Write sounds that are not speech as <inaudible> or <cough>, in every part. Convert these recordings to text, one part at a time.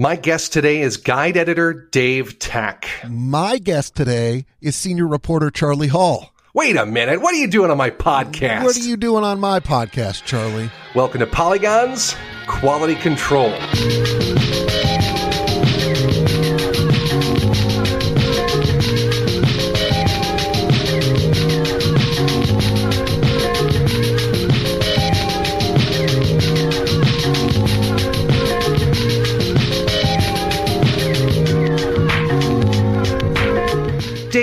My guest today is guide editor Dave Tach. My guest today is senior reporter Charlie Hall. Wait a minute. What are you doing on my podcast? What are you doing on my podcast, Charlie? Welcome to Polygon's Quality Control.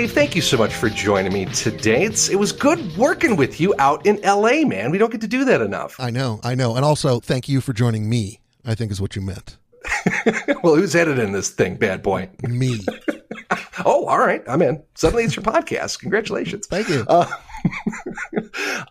Thank you so much for joining me today. It's, it was good working with you out in LA, man. We don't get to do that enough. I know, I know. And also, thank you for joining me, I think is what you meant. <laughs> well, who's editing this thing, bad boy? Me. <laughs> oh, all right. I'm in. Suddenly it's your podcast. Congratulations. Thank you. Uh,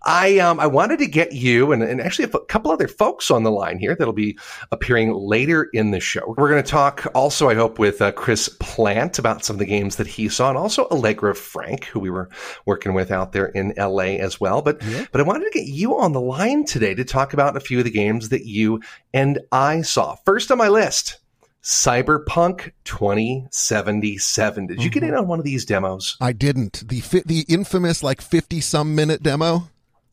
I um I wanted to get you and, and actually a couple other folks on the line here that'll be appearing later in the show. We're going to talk also, I hope, with uh, Chris Plante about some of the games that he saw, and also Allegra Frank, who we were working with out there in LA as well. But Yeah. but I wanted to get you on the line today to talk about a few of the games that you and I saw. First on my list. Cyberpunk 2077. Did you get mm-hmm. in on one of these demos? I didn't. The fi- the infamous like 50 some minute demo.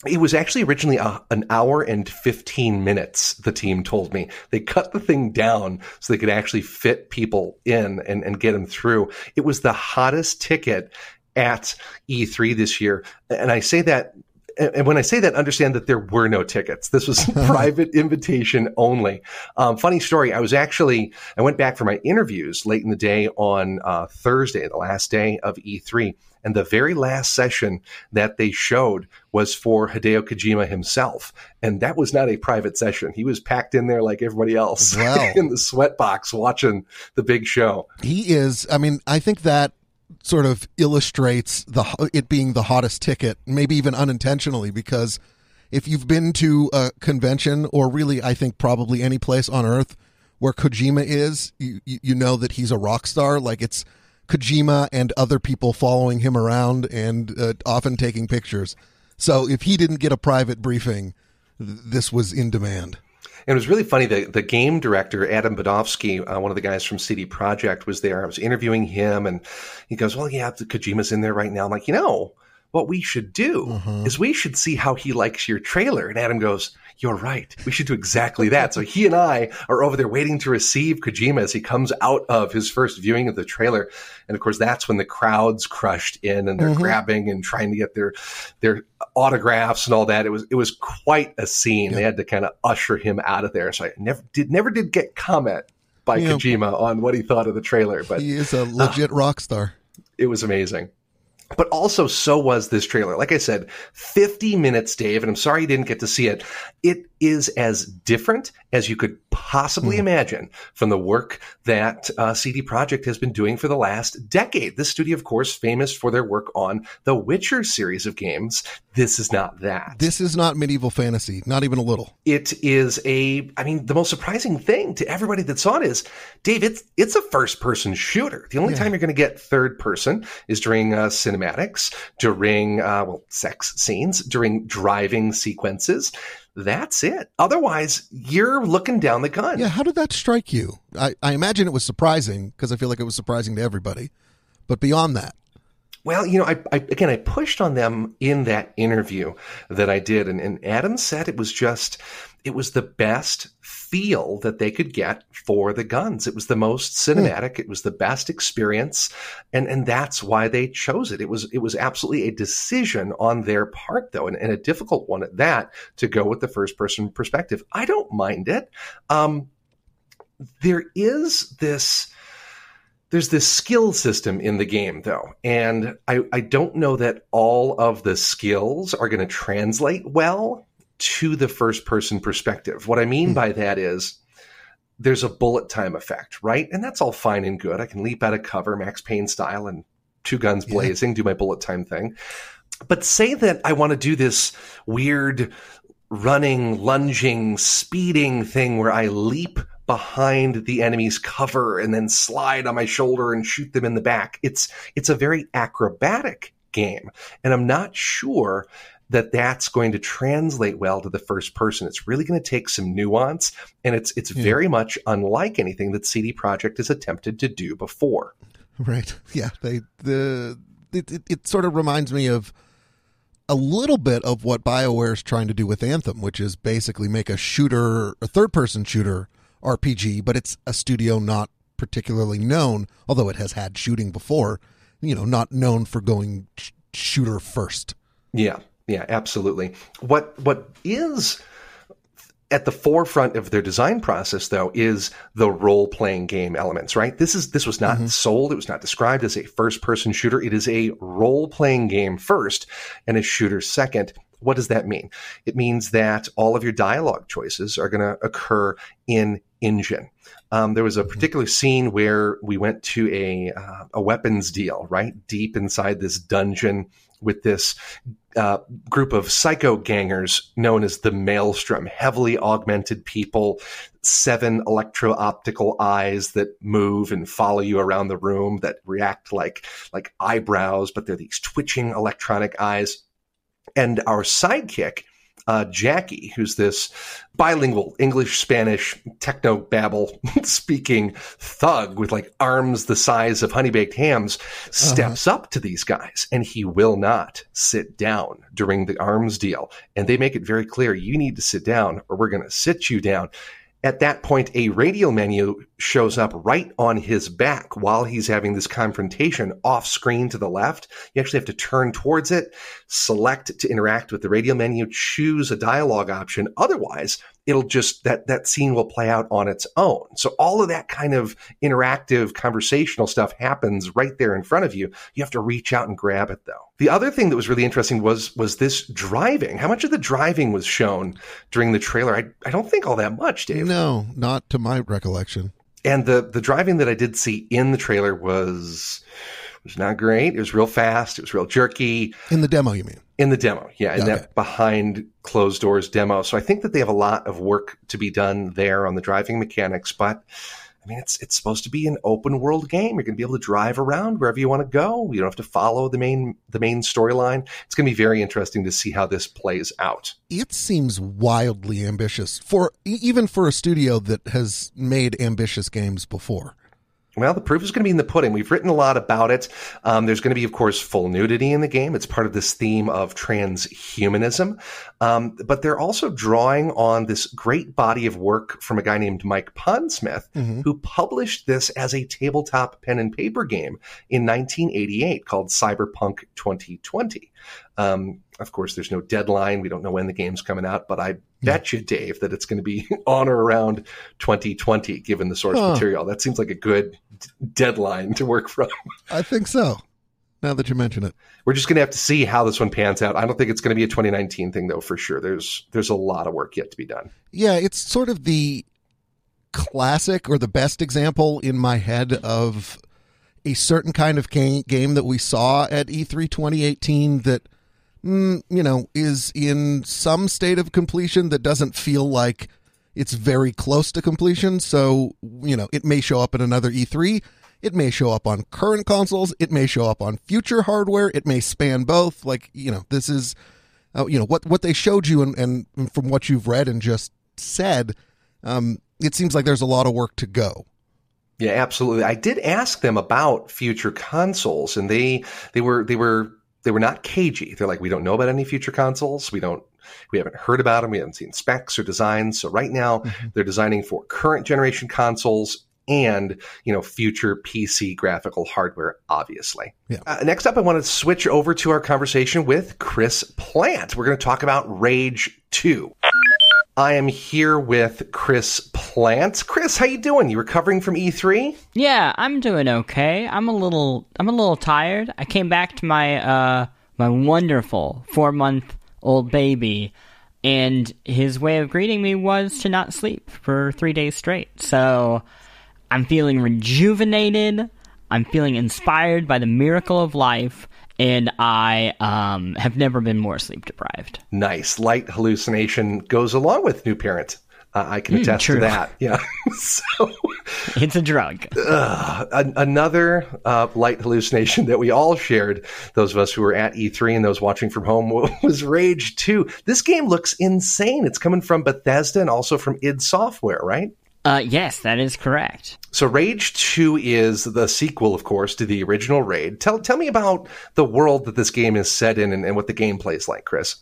It was actually originally a, an hour and 15 minutes, the team told me. They cut the thing down so they could actually fit people in and, and get them through. It was the hottest ticket at E3 this year. And I say that and when I say that, understand that there were no tickets. This was <laughs> private invitation only. Um, funny story. I was actually, I went back for my interviews late in the day on uh, Thursday, the last day of E3. And the very last session that they showed was for Hideo Kojima himself. And that was not a private session. He was packed in there like everybody else Wow. <laughs> in the sweat box watching the big show. He is. I mean, I think that sort of illustrates the it being the hottest ticket, maybe even unintentionally, because if you've been to a convention or really, I think probably any place on earth where Kojima is, you you know that he's a rock star. Like it's Kojima and other people following him around and uh, often taking pictures. So if he didn't get a private briefing, th- this was in demand. And it was really funny. The, the game director, Adam Badowski, uh, one of the guys from CD Projekt, was there. I was interviewing him, and he goes, Well, yeah, the Kojima's in there right now. I'm like, You know, what we should do is we should see how he likes your trailer. And Adam goes, You're right. We should do exactly that. so he and I are over there waiting to receive Kojima as he comes out of his first viewing of the trailer. And of course, that's when the crowds crushed in and they're Mhm. grabbing and trying to get their their autographs and all that. It was it was quite a scene. They had to kind of usher him out of there. So I never did never did get comment by Yeah. Kojima on what he thought of the trailer, but He is a legit rock star. it was amazing. But also, so was this trailer. Like I said, 50 minutes, Dave, and I'm sorry you didn't get to see it. It is as different as you could possibly imagine from the work that uh, CD Projekt has been doing for the last decade. This studio, of course, famous for their work on the Witcher series of games. This is not that. This is not medieval fantasy, not even a little. it is a i mean the most surprising thing to everybody that saw it is dave it's it's a first person shooter the only Yeah. time you're going to get third person is during uh, cinematics during uh, well sex scenes during driving sequences that's it otherwise you're looking down the gun Yeah, how did that strike you? I, I imagine it was surprising because I feel like it was surprising to everybody. But beyond that, Well, you know, I, I again, I pushed on them in that interview that I did, and, and Adam said it was just, it was the best feel that they could get for the guns. It was the most cinematic. It was the best experience, and and that's why they chose it. It was it was absolutely a decision on their part, though, and, and a difficult one at that to go with the first person perspective. I don't mind it. Um, there is this there's this skill system in the game though and I, I don't know that all of the skills are going to translate well to the first person perspective what i mean Hmm. by that is there's a bullet time effect right and that's all fine and good i can leap out of cover max payne style and two guns Yeah. blazing do my bullet time thing but say that i want to do this weird running lunging speeding thing where i leap behind the enemy's cover and then slide on my shoulder and shoot them in the back. It's it's a very acrobatic game, and I'm not sure that that's going to translate well to the first person. It's really going to take some nuance, and it's it's yeah. very much unlike anything that CD Projekt has attempted to do before. Right. <laughs> Yeah. They the it, it, it sort of reminds me of a little bit of what BioWare is trying to do with Anthem, which is basically make a shooter, a third person shooter RPG, but it's a studio not particularly known, although it has had shooting before, you know, not known for going sh- shooter first. Yeah. Yeah, absolutely. What what is at the forefront of their design process though is the role playing game elements right this is this was not mm-hmm. sold it was not described as a first person shooter it is a role playing game first and a shooter second what does that mean it means that all of your dialogue choices are going to occur in engine um, there was a mm-hmm. particular scene where we went to a uh, a weapons deal right deep inside this dungeon with this uh, group of psycho gangers known as the Maelstrom, heavily augmented people, seven electro optical eyes that move and follow you around the room that react like like eyebrows, but they're these twitching electronic eyes. And our sidekick uh, Jackie, who's this bilingual English Spanish techno babble <laughs> speaking thug with like arms the size of honey baked hams, steps uh-huh. up to these guys and he will not sit down during the arms deal. And they make it very clear you need to sit down or we're going to sit you down. At that point, a radial menu shows up right on his back while he's having this confrontation off screen to the left. You actually have to turn towards it, select to interact with the radial menu, choose a dialogue option. Otherwise, it'll just that that scene will play out on its own. So all of that kind of interactive conversational stuff happens right there in front of you. You have to reach out and grab it though. The other thing that was really interesting was was this driving. How much of the driving was shown during the trailer? I I don't think all that much, Dave. No, not to my recollection. And the the driving that I did see in the trailer was was not great. It was real fast. It was real jerky. In the demo, you mean? In the demo, yeah, in okay. that behind closed doors demo. So I think that they have a lot of work to be done there on the driving mechanics. But I mean, it's it's supposed to be an open world game. You're going to be able to drive around wherever you want to go. You don't have to follow the main the main storyline. It's going to be very interesting to see how this plays out. It seems wildly ambitious for even for a studio that has made ambitious games before. Well, the proof is going to be in the pudding. We've written a lot about it. Um, there's going to be, of course, full nudity in the game. It's part of this theme of transhumanism. Um, but they're also drawing on this great body of work from a guy named Mike Pondsmith, mm-hmm. who published this as a tabletop pen and paper game in 1988 called Cyberpunk 2020. Um, of course, there's no deadline. We don't know when the game's coming out, but I hmm. bet you, Dave, that it's going to be <laughs> on or around 2020, given the source material. That seems like a good d- deadline to work from. I think so. Now that you mention it, we're just going to have to see how this one pans out. I don't think it's going to be a 2019 thing, though, for sure. There's there's a lot of work yet to be done. Yeah, it's sort of the classic or the best example in my head of a certain kind of game that we saw at E3 2018 that mm, you know, is in some state of completion that doesn't feel like it's very close to completion. So, you know, it may show up in another E3. It may show up on current consoles. It may show up on future hardware. It may span both. Like, you know, this is, uh, you know, what, what they showed you and, and from what you've read and just said, um, it seems like there's a lot of work to go. Yeah, absolutely. I did ask them about future consoles, and they they were they were they were not cagey. They're like, we don't know about any future consoles. We don't, we haven't heard about them. We haven't seen specs or designs. So right now mm-hmm. they're designing for current generation consoles and you know future PC graphical hardware. Obviously. Yeah. Uh, next up, I want to switch over to our conversation with Chris Plante. We're going to talk about Rage Two. I am here with Chris Plante. Chris, how you doing? You recovering from E3? Yeah, I'm doing okay. I'm a little I'm a little tired. I came back to my uh my wonderful 4-month-old baby and his way of greeting me was to not sleep for 3 days straight. So, I'm feeling rejuvenated. I'm feeling inspired by the miracle of life and I um, have never been more sleep deprived. Nice. Light hallucination goes along with new parent Uh, I can attest true. to that. <laughs> Yeah. so It's a drug. uh, an- another uh, light hallucination that we all shared, those of us who were at E3 and those watching from home, <laughs> was Rage 2. This game looks insane. It's coming from Bethesda and also from id Software, right? Uh, yes, that is correct. So Rage 2 is the sequel, of course, to the original Rage. Tell tell me about the world that this game is set in and, and what the gameplay is like, Chris.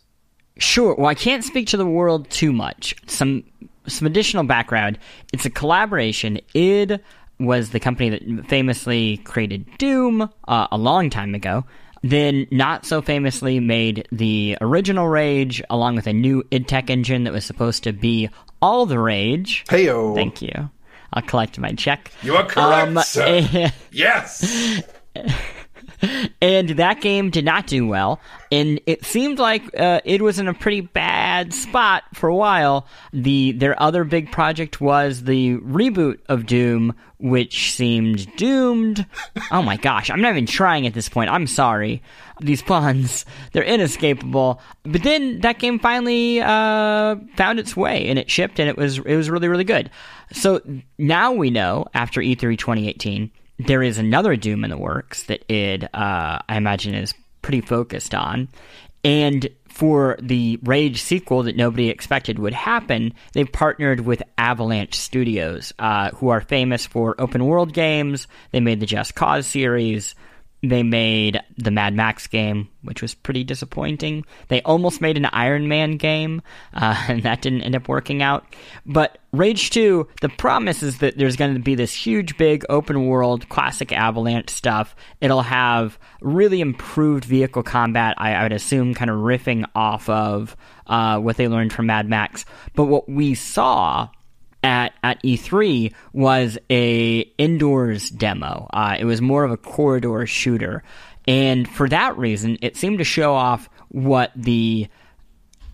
Sure. Well, I can't speak to the world too much. Some some additional background. It's a collaboration. id was the company that famously created Doom uh, a long time ago. Then, not so famously, made the original Rage along with a new id Tech engine that was supposed to be all the Rage. Heyo. Thank you. I'll collect my check. You are correct, Um, sir. <laughs> yes. <laughs> <laughs> and that game did not do well. And it seemed like uh, it was in a pretty bad spot for a while. The their other big project was the reboot of Doom, which seemed doomed. Oh my gosh, I'm not even trying at this point. I'm sorry. These puns, <laughs> they're inescapable. But then that game finally uh, found its way, and it shipped, and it was it was really really good. So now we know after E E3 2018 there is another Doom in the works that id, uh, I imagine, is pretty focused on. And for the Rage sequel that nobody expected would happen, they partnered with Avalanche Studios, uh, who are famous for open world games. They made the Just Cause series. They made the Mad Max game, which was pretty disappointing. They almost made an Iron Man game, uh, <laughs> and that didn't end up working out. But Rage 2, the promise is that there's going to be this huge, big, open world, classic Avalanche stuff. It'll have really improved vehicle combat, I, I would assume, kind of riffing off of uh, what they learned from Mad Max. But what we saw at at E3 was a indoors demo. Uh, it was more of a corridor shooter, and for that reason, it seemed to show off what the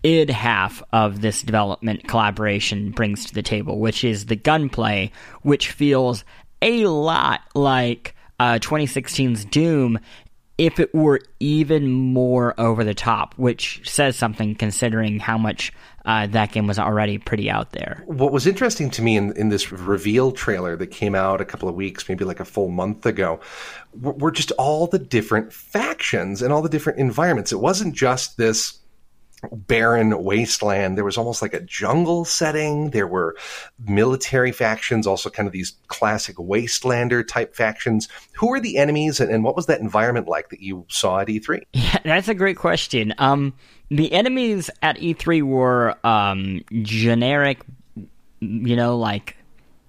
id half of this development collaboration brings to the table, which is the gunplay, which feels a lot like uh, 2016's Doom. If it were even more over the top, which says something considering how much uh, that game was already pretty out there. What was interesting to me in, in this reveal trailer that came out a couple of weeks, maybe like a full month ago, were, were just all the different factions and all the different environments. It wasn't just this barren wasteland. There was almost like a jungle setting. There were military factions, also kind of these classic wastelander type factions. Who were the enemies and, and what was that environment like that you saw at E E3? Yeah, that's a great question. Um, the enemies at E3 were um, generic, you know, like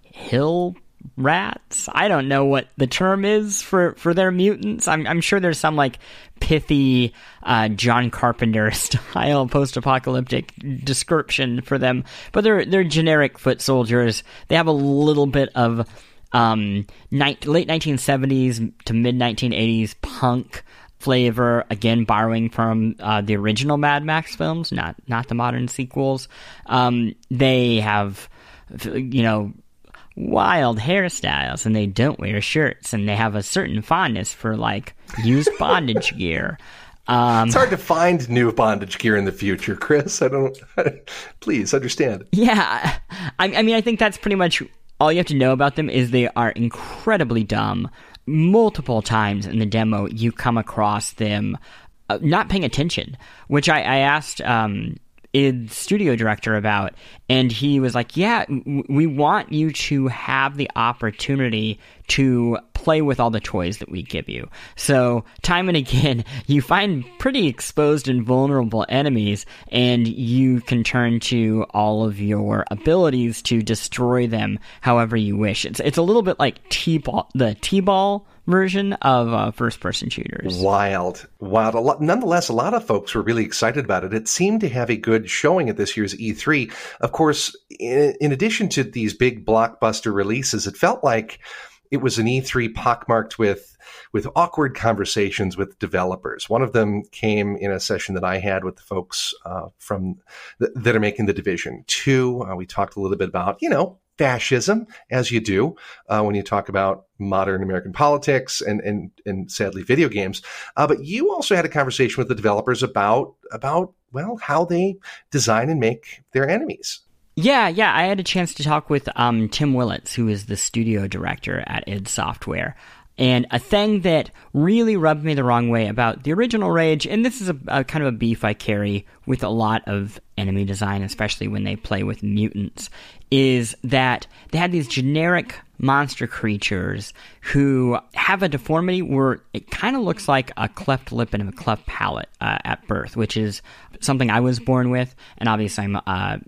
hill rats. I don't know what the term is for, for their mutants. I'm, I'm sure there's some like pithy uh, John Carpenter <laughs> style post-apocalyptic description for them, but they're they're generic foot soldiers. They have a little bit of um, ni- late 1970s to mid 1980s punk flavor again borrowing from uh, the original mad max films not not the modern sequels um, they have you know wild hairstyles and they don't wear shirts and they have a certain fondness for like used <laughs> bondage gear um, It's hard to find new bondage gear in the future, Chris. I don't. <laughs> please understand. Yeah, I, I mean, I think that's pretty much all you have to know about them is they are incredibly dumb. Multiple times in the demo, you come across them uh, not paying attention, which I, I asked um, id studio director about, and he was like, "Yeah, we want you to have the opportunity to play with all the toys that we give you." So time and again, <laughs> you find pretty exposed and vulnerable enemies, and you can turn to all of your abilities to destroy them however you wish. It's it's a little bit like T-ball, the T-ball version of uh, first-person shooters. Wild, wild. A lot, nonetheless, a lot of folks were really excited about it. It seemed to have a good showing at this year's E3. Of course, in, in addition to these big blockbuster releases, it felt like it was an E3 pockmarked with with awkward conversations with developers. One of them came in a session that I had with the folks uh, from th- that are making the Division Two. Uh, we talked a little bit about you know fascism, as you do uh, when you talk about modern American politics and and and sadly video games. Uh, but you also had a conversation with the developers about about well how they design and make their enemies. Yeah, yeah. I had a chance to talk with um, Tim Willits, who is the studio director at id Software. And a thing that really rubbed me the wrong way about the original Rage, and this is a, a, kind of a beef I carry with a lot of enemy design, especially when they play with mutants, is that they had these generic monster creatures who have a deformity where it kind of looks like a cleft lip and a cleft palate uh, at birth, which is something I was born with, and obviously I'm uh,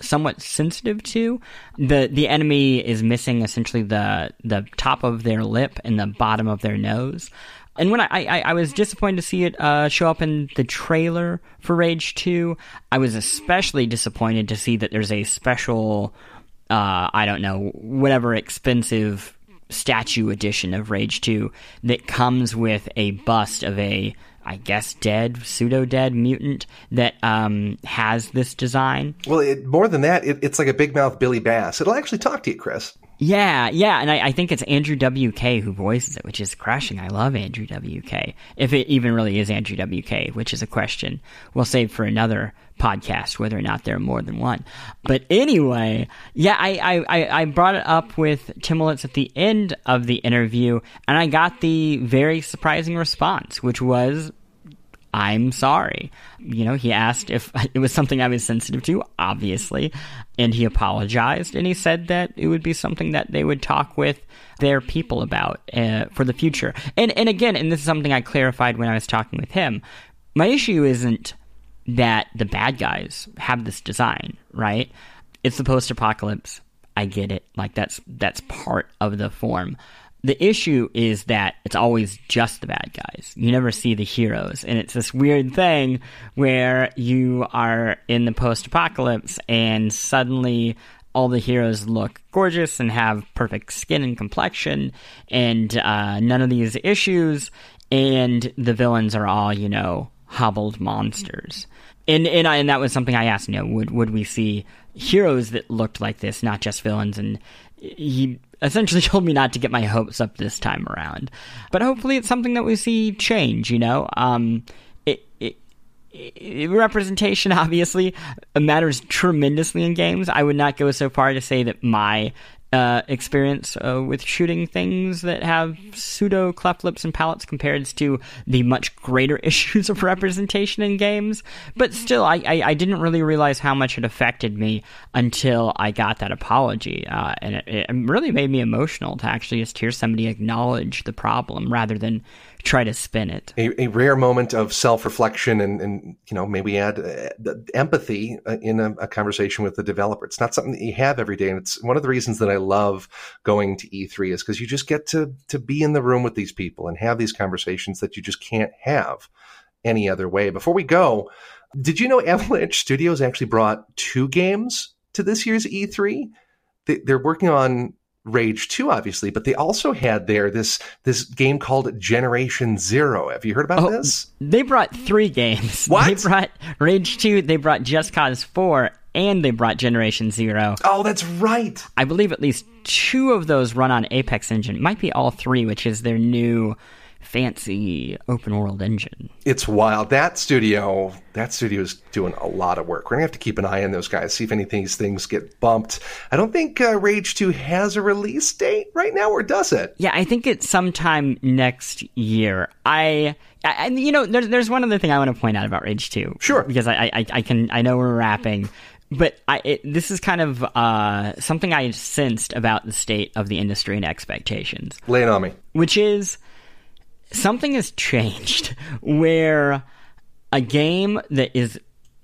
somewhat sensitive to. the The enemy is missing essentially the the top of their lip and the bottom of their nose. And when I, I, I was disappointed to see it uh, show up in the trailer for Rage 2, I was especially disappointed to see that there's a special, uh, I don't know, whatever expensive statue edition of Rage 2 that comes with a bust of a I guess dead, pseudo dead mutant that um, has this design. Well, it, more than that, it, it's like a big mouth Billy Bass. It'll actually talk to you, Chris. Yeah, yeah, and I, I, think it's Andrew WK who voices it, which is crushing. I love Andrew WK. If it even really is Andrew WK, which is a question we'll save for another podcast, whether or not there are more than one. But anyway, yeah, I, I, I brought it up with Tim Willits at the end of the interview, and I got the very surprising response, which was I'm sorry. You know, he asked if <laughs> it was something I was sensitive to, obviously, and he apologized and he said that it would be something that they would talk with their people about uh, for the future. And and again, and this is something I clarified when I was talking with him. My issue isn't that the bad guys have this design, right? It's the post-apocalypse. I get it. Like that's that's part of the form the issue is that it's always just the bad guys. You never see the heroes. And it's this weird thing where you are in the post apocalypse and suddenly all the heroes look gorgeous and have perfect skin and complexion and uh, none of these issues. And the villains are all, you know, hobbled monsters. And and, I, and that was something I asked. You know, would would we see heroes that looked like this, not just villains? And he essentially <laughs> told me not to get my hopes up this time around. But hopefully, it's something that we see change. You know, um, it, it, it, representation <laughs> obviously matters tremendously in games. I would not go so far to say that my uh, experience uh, with shooting things that have pseudo cleft lips and palates compared to the much greater <laughs> issues of representation in games. But still, I, I, I didn't really realize how much it affected me until I got that apology. Uh, and it, it really made me emotional to actually just hear somebody acknowledge the problem rather than try to spin it. A, a rare moment of self reflection and, and, you know, maybe add uh, empathy uh, in a, a, conversation with the developer. It's not something that you have every day. And it's one of the reasons that I love going to E3 is because you just get to, to be in the room with these people and have these conversations that you just can't have any other way. Before we go, did you know Avalanche Studios actually brought two games to this year's E3? They're working on Rage 2, obviously, but they also had there this this game called Generation Zero. Have you heard about oh, this? They brought three games. <laughs> What? They brought Rage 2, they brought Just Cause 4, and they brought Generation Zero. Oh, that's right. I believe at least two of those run on Apex Engine. Might be all three, which is their new fancy open world engine. It's wild. That studio, that studio is doing a lot of work. We're gonna have to keep an eye on those guys, see if any of these things get bumped. I don't think uh, Rage Two has a release date right now, or does it? Yeah, I think it's sometime next year. I. And you know, there's there's one other thing I want to point out about Rage Two. Sure, because I I, I can I know we're wrapping, but I, it, this is kind of uh, something I sensed about the state of the industry and expectations. Lay it on me. Which is something has changed <laughs> where a game that is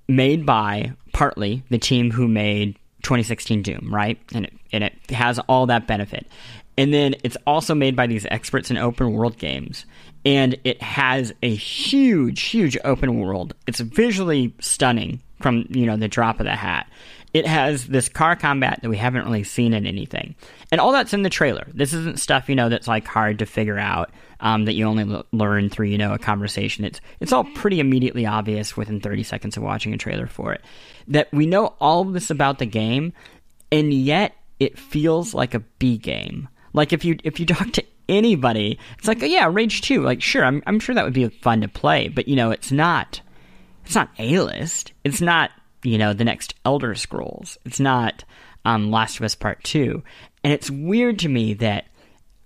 made by partly the team who made 2016 Doom, right? And it, and it has all that benefit. And then it's also made by these experts in open world games. And it has a huge, huge open world. It's visually stunning from, you know, the drop of the hat. It has this car combat that we haven't really seen in anything. And all that's in the trailer. This isn't stuff, you know, that's like hard to figure out um, that you only l- learn through you know a conversation. It's it's all pretty immediately obvious within 30 seconds of watching a trailer for it that we know all of this about the game, and yet it feels like a B game. Like if you if you <laughs> talk to anybody, it's like oh, yeah, Rage Two. Like sure, I'm I'm sure that would be fun to play, but you know it's not. It's not A list. It's not you know, the next Elder Scrolls. It's not um, Last of Us Part 2. And it's weird to me that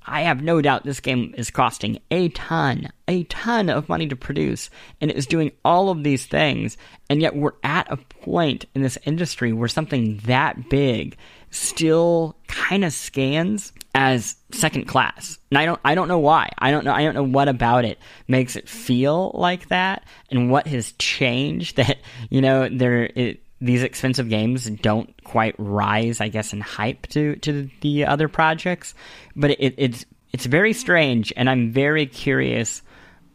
I have no doubt this game is costing a ton, a ton of money to produce, and it is doing all of these things, and yet we're at a point in this industry where something that big still kind of scans as second class. And I don't I don't know why. I don't know I don't know what about it makes it feel like that and what has changed <laughs> that you know there it these expensive games don't quite rise, I guess, in hype to to the other projects. But it, it's it's very strange, and I'm very curious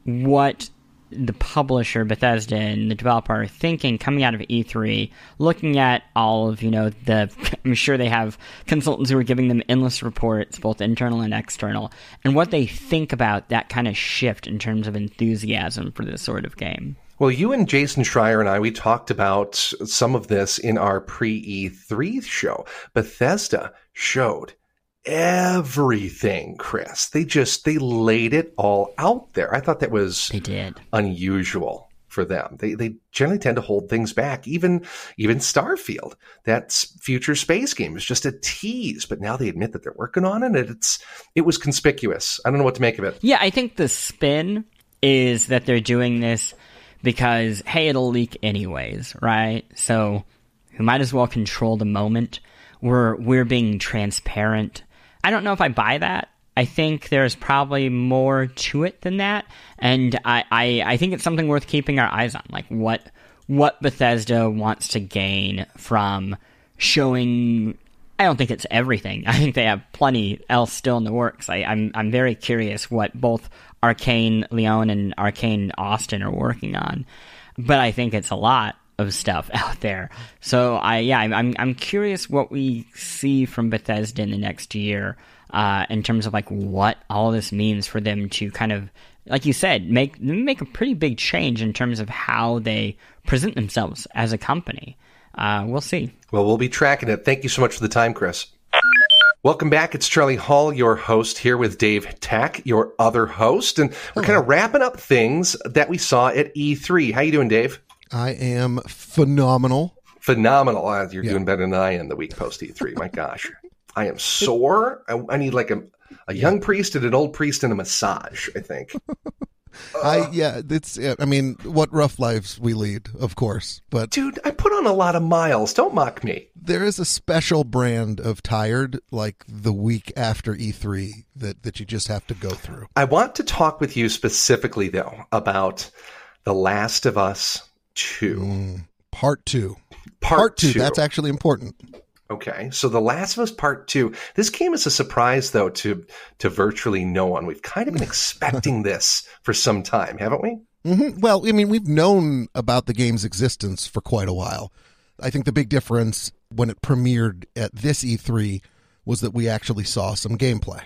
what the publisher Bethesda and the developer are thinking coming out of E3, looking at all of you know the. <laughs> I'm sure they have consultants who are giving them endless reports, both internal and external, and what they think about that kind of shift in terms of enthusiasm for this sort of game. Well, you and Jason Schreier and I, we talked about some of this in our pre E3 show. Bethesda showed everything, Chris. They just, they laid it all out there. I thought that was they did. unusual for them. They, they generally tend to hold things back. Even, even Starfield, that future space game is just a tease, but now they admit that they're working on it. It's, it was conspicuous. I don't know what to make of it. Yeah, I think the spin is that they're doing this because hey, it'll leak anyways, right? So we might as well control the moment. We're we're being transparent. I don't know if I buy that. I think there's probably more to it than that, and I, I, I think it's something worth keeping our eyes on. Like what what Bethesda wants to gain from showing. I don't think it's everything. <laughs> I think they have plenty else still in the works. I, I'm I'm very curious what both Arkane Lyon and Arkane Austin are working on. But I think it's a lot of stuff <laughs> out there. So I yeah, I'm I'm curious what we see from Bethesda in the next year uh, in terms of like what all this means for them to kind of like you said make make a pretty big change in terms of how they present themselves as a company. Uh, we'll see. Well, we'll be tracking it. Thank you so much for the time, Chris. Welcome back. It's Charlie Hall, your host, here with Dave Tach, your other host, and we're kind of wrapping up things that we saw at E3. How you doing, Dave? I am phenomenal. Phenomenal. Uh, you're yeah. doing better than I am the week post E3. My gosh, I am <laughs> sore. I, I need like a a young priest and an old priest and a massage. I think. <laughs> I yeah, it's. I mean, what rough lives we lead, of course. But dude, I put on a lot of miles. Don't mock me. There is a special brand of tired, like the week after E3, that that you just have to go through. I want to talk with you specifically though about The Last of Us Two, mm, Part Two. Part, part two. two. That's actually important. Okay, so The Last of Us Part Two. This came as a surprise, though, to to virtually no one. We've kind of been <laughs> expecting this for some time, haven't we? Mm-hmm. Well, I mean, we've known about the game's existence for quite a while. I think the big difference when it premiered at this E3 was that we actually saw some gameplay.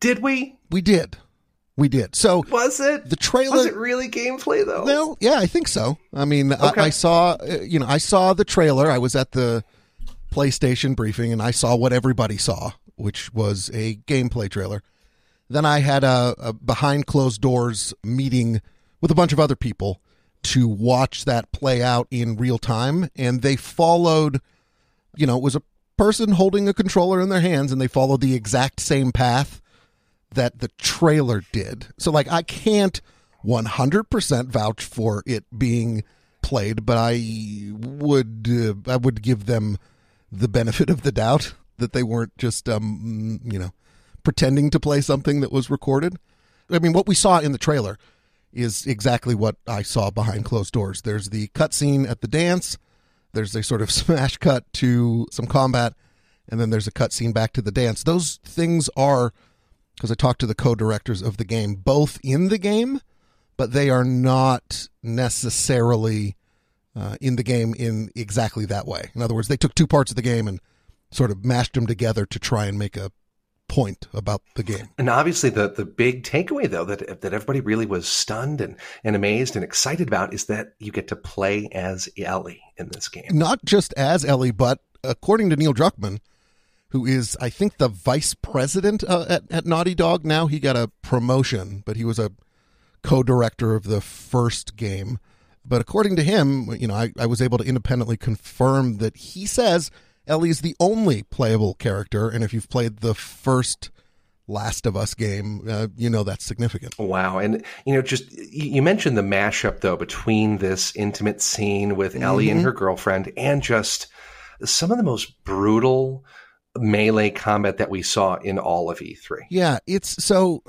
Did we? We did. We did. So was it the trailer? Was it really gameplay though? No, yeah, I think so. I mean, okay. I, I, saw, uh, you know, I saw the trailer. I was at the PlayStation briefing, and I saw what everybody saw, which was a gameplay trailer. Then I had a, a behind closed doors meeting with a bunch of other people to watch that play out in real time, and they followed. You know, it was a person holding a controller in their hands, and they followed the exact same path that the trailer did. So, like, I can't 100% vouch for it being played, but I would uh, I would give them the benefit of the doubt that they weren't just um, you know pretending to play something that was recorded. I mean, what we saw in the trailer is exactly what I saw behind closed doors. There's the cutscene at the dance. There's a sort of <laughs> smash cut to some combat, and then there's a cutscene back to the dance. Those things are because I talked to the co-directors of the game, both in the game, but they are not necessarily uh, in the game in exactly that way. In other words, they took two parts of the game and sort of mashed them together to try and make a point about the game. And obviously, the the big takeaway though that that everybody really was stunned and and amazed and excited about is that you get to play as Ellie in this game. Not just as Ellie, but according to Neil Druckmann, who is I think the vice president uh, at at Naughty Dog now. He got a promotion, but he was a co-director of the first game But according to him, you know, I, I was able to independently confirm that he says Ellie's the only playable character, and if you've played the first Last of Us game, uh, you know that's significant. Wow. And, you know, just you mentioned the mashup, though, between this intimate scene with mm-hmm. Ellie and her girlfriend and just some of the most brutal melee combat that we saw in all of E3. Yeah, it's so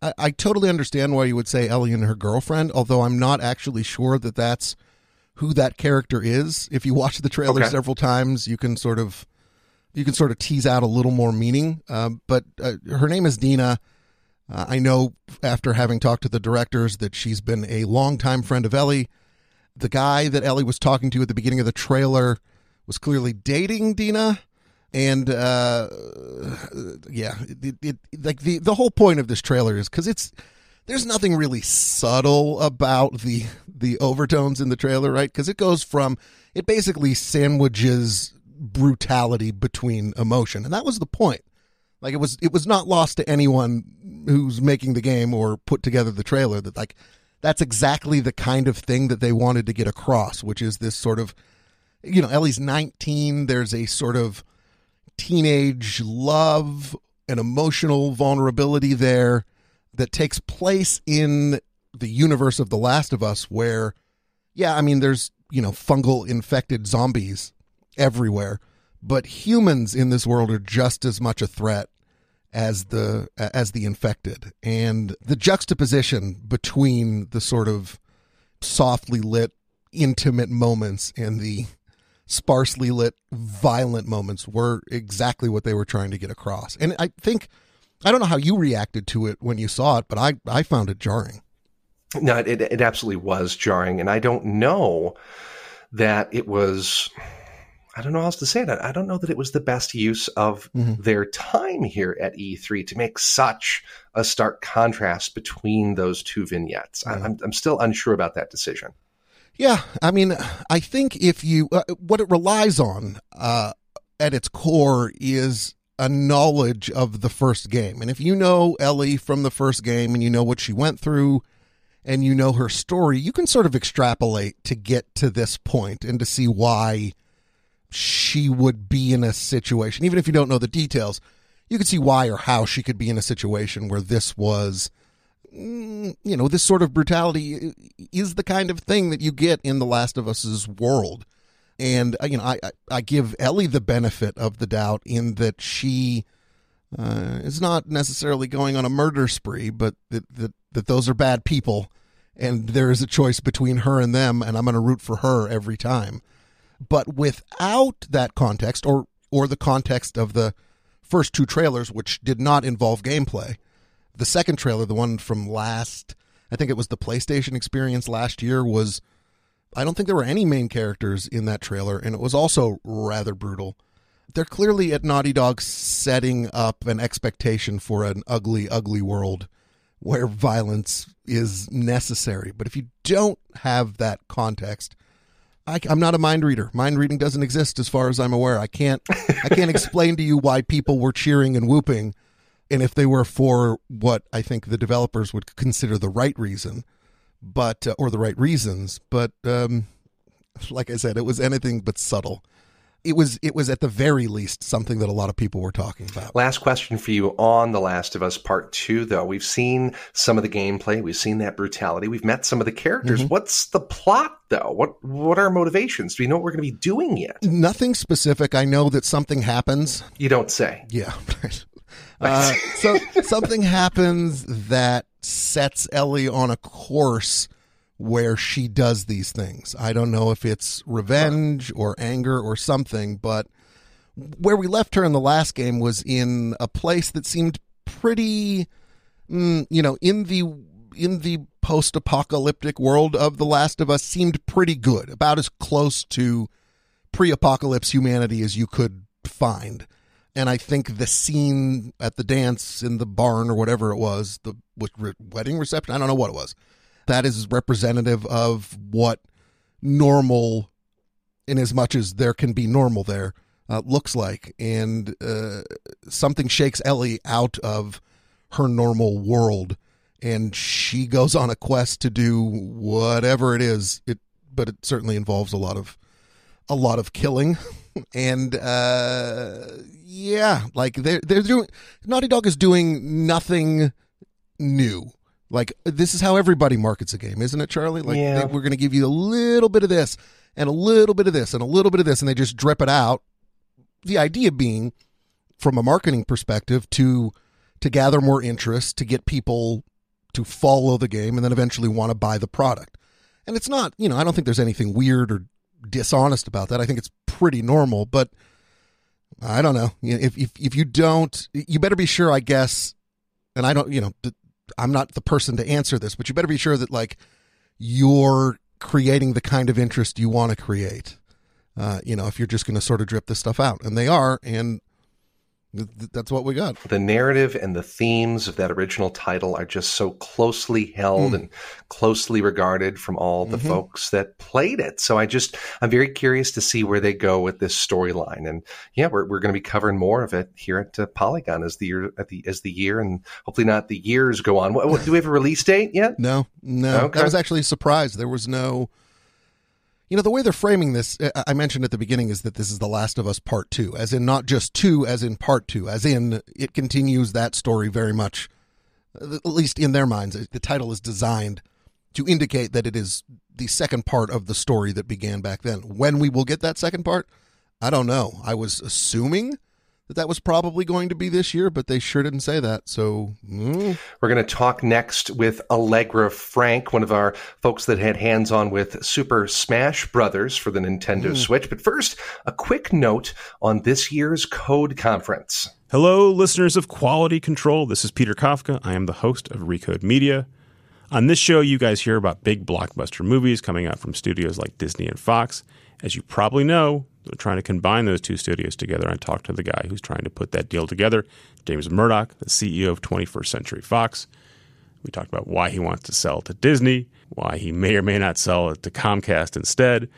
I, I, totally understand why you would say Ellie and her girlfriend, although I'm not actually sure that that's who that character is. If you watch the trailer okay. several times, you can sort of you can sort of tease out a little more meaning. Um, but uh, her name is Dina. Uh, I know after having talked to the directors that she's been a longtime friend of Ellie. The guy that Ellie was talking to at the beginning of the trailer was clearly dating Dina and uh, yeah, it, it, like the the whole point of this trailer is because it's there's nothing really subtle about the the overtones in the trailer, right? Because it goes from it basically sandwiches brutality between emotion, and that was the point. Like it was it was not lost to anyone who's making the game or put together the trailer that like that's exactly the kind of thing that they wanted to get across, which is this sort of you know Ellie's 19. There's a sort of teenage love and emotional vulnerability there that takes place in the universe of The Last of Us, where, yeah, I mean, there's, you know, fungal infected zombies everywhere, but humans in this world are just as much a threat as the as the infected. And the juxtaposition between the sort of softly lit intimate moments and the sparsely lit, violent moments were exactly what they were trying to get across. And I think, I don't know how you reacted to it when you saw it, but I, I found it jarring. No, it, it absolutely was jarring. And I don't know that it was, I don't know how else to say that. I don't know that it was the best use of mm-hmm. their time here at E3 to make such a stark contrast between those two vignettes. Mm-hmm. I'm, I'm still unsure about that decision. Yeah, I mean, I think if you uh, what it relies on uh, at its core is a knowledge of the first game, and if you know Ellie from the first game and you know what she went through and you know her story, you can sort of extrapolate to get to this point and to see why she would be in a situation, even if you don't know the details. You can see why or how she could be in a situation where this was you know, this sort of brutality is the kind of thing that you get in The Last of Us's world. And, uh, you know, I, I give Ellie the benefit of the doubt in that she uh, is not necessarily going on a murder spree, but that, that, that those are bad people. And there is a choice between her and them, and I'm going to root for her every time. But without that context, or or the context of the first two trailers, which did not involve gameplay, the second trailer, the one from last, I think it was the PlayStation experience last year, was I don't think there were any main characters in that trailer, and it was also rather brutal. They're clearly at Naughty Dog setting up an expectation for an ugly, ugly world where violence is necessary. But if you don't have that context, I, am not a mind reader. Mind reading doesn't exist as far as I'm aware. I can't I can't <laughs> explain to you why people were cheering and whooping and if they were for what I think the developers would consider the right reason, but uh, or the right reasons, but um, like I said, it was anything but subtle. It was it was at the very least something that a lot of people were talking about. Last question for you on The Last of Us Part Two, though. We've seen some of the gameplay, we've seen that brutality, we've met some of the characters. Mm-hmm. What's the plot, though? What what are motivations? Do we know what we're going to be doing yet? Nothing specific. I know that something happens. You don't say. Yeah. <laughs> Uh, <laughs> so something happens that sets Ellie on a course where she does these things. I don't know if it's revenge or anger or something, but where we left her in the last game was in a place that seemed pretty, mm, you know, in the in the post-apocalyptic world of The Last of Us seemed pretty good, about as close to pre-apocalypse humanity as you could find and I think the scene at the dance in the barn or whatever it was, the wedding reception, I don't know what it was. That is representative of what normal, in as much as there can be normal there, uh, looks like. And uh, something shakes Ellie out of her normal world, and she goes on a quest to do whatever it is it but it certainly involves a lot of a lot of killing <laughs> and uh yeah like they're they're doing naughty dog is doing nothing new. Like this is how everybody markets a game isn't it charlie? Like Yeah. they, we're going to give you a little bit of this and a little bit of this and a little bit of this and they just drip it out. The idea being from a marketing perspective to to gather more interest to get people to follow the game and then eventually want to buy the product. And it's not you know i don't think there's anything weird or dishonest about that. I think it's pretty normal but i don't know. If if, if you don't you better be sure i guess and i don't you know i'm not the person to answer this but you better be sure that like you're creating the kind of interest you want to create. Uh, you know if you're just going to sort of drip this stuff out and they are and that's what we got the narrative and the themes of that original title are just so closely held and closely regarded from all the folks that played it. So I just, I'm very curious to see where they go with this storyline. And yeah, we're, we're going to be covering more of it here at uh, Polygon as the year, at the, as the year and hopefully not the years go on. What, what, do we have a release date yet? No, no. Okay. I was actually surprised. There was no. You know, the way they're framing this, I- I mentioned at the beginning, is that this is The Last of Us Part 2, as in not just 2, as in Part 2, as in it continues that story very much, uh, at least in their minds. The title is designed to indicate that it is the second part of the story that began back then. When we will get that second part, I don't know. I was assuming that that was probably going to be this year, but they sure didn't say that. So, mm, We're going to talk next with Allegra Frank, one of our folks that had hands on with Super Smash Brothers for the Nintendo Switch. But first, a quick note on this year's Code Conference. Hello, listeners of Quality Control. This is Peter Kafka. I am the host of Recode Media. On this show, you guys hear about big blockbuster movies coming out from studios like Disney and Fox. As you probably know, they're trying to combine those two studios together. I talked to the guy who's trying to put that deal together, James Murdoch, the CEO of 21st Century Fox. We talked about why he wants to sell to Disney, why he may or may not sell it to Comcast instead,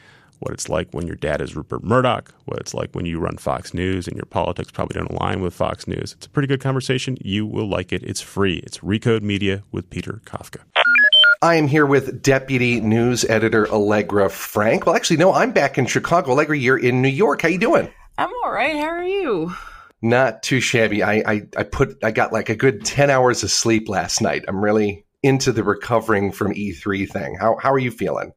what it's like when your dad is Rupert Murdoch, what it's like when you run Fox News and your politics probably don't align with Fox News. It's a pretty good conversation. You will like it. It's free. It's Recode Media with Peter Kafka. I am here with Deputy News Editor Allegra Frank. Well, actually, no, I'm back in Chicago. Allegra, you're in New York. How you doing? I'm all right. How are you? Not too shabby. I, I, I put I got like a good ten hours of sleep last night. I'm really into the recovering from E3 thing. How how are you feeling?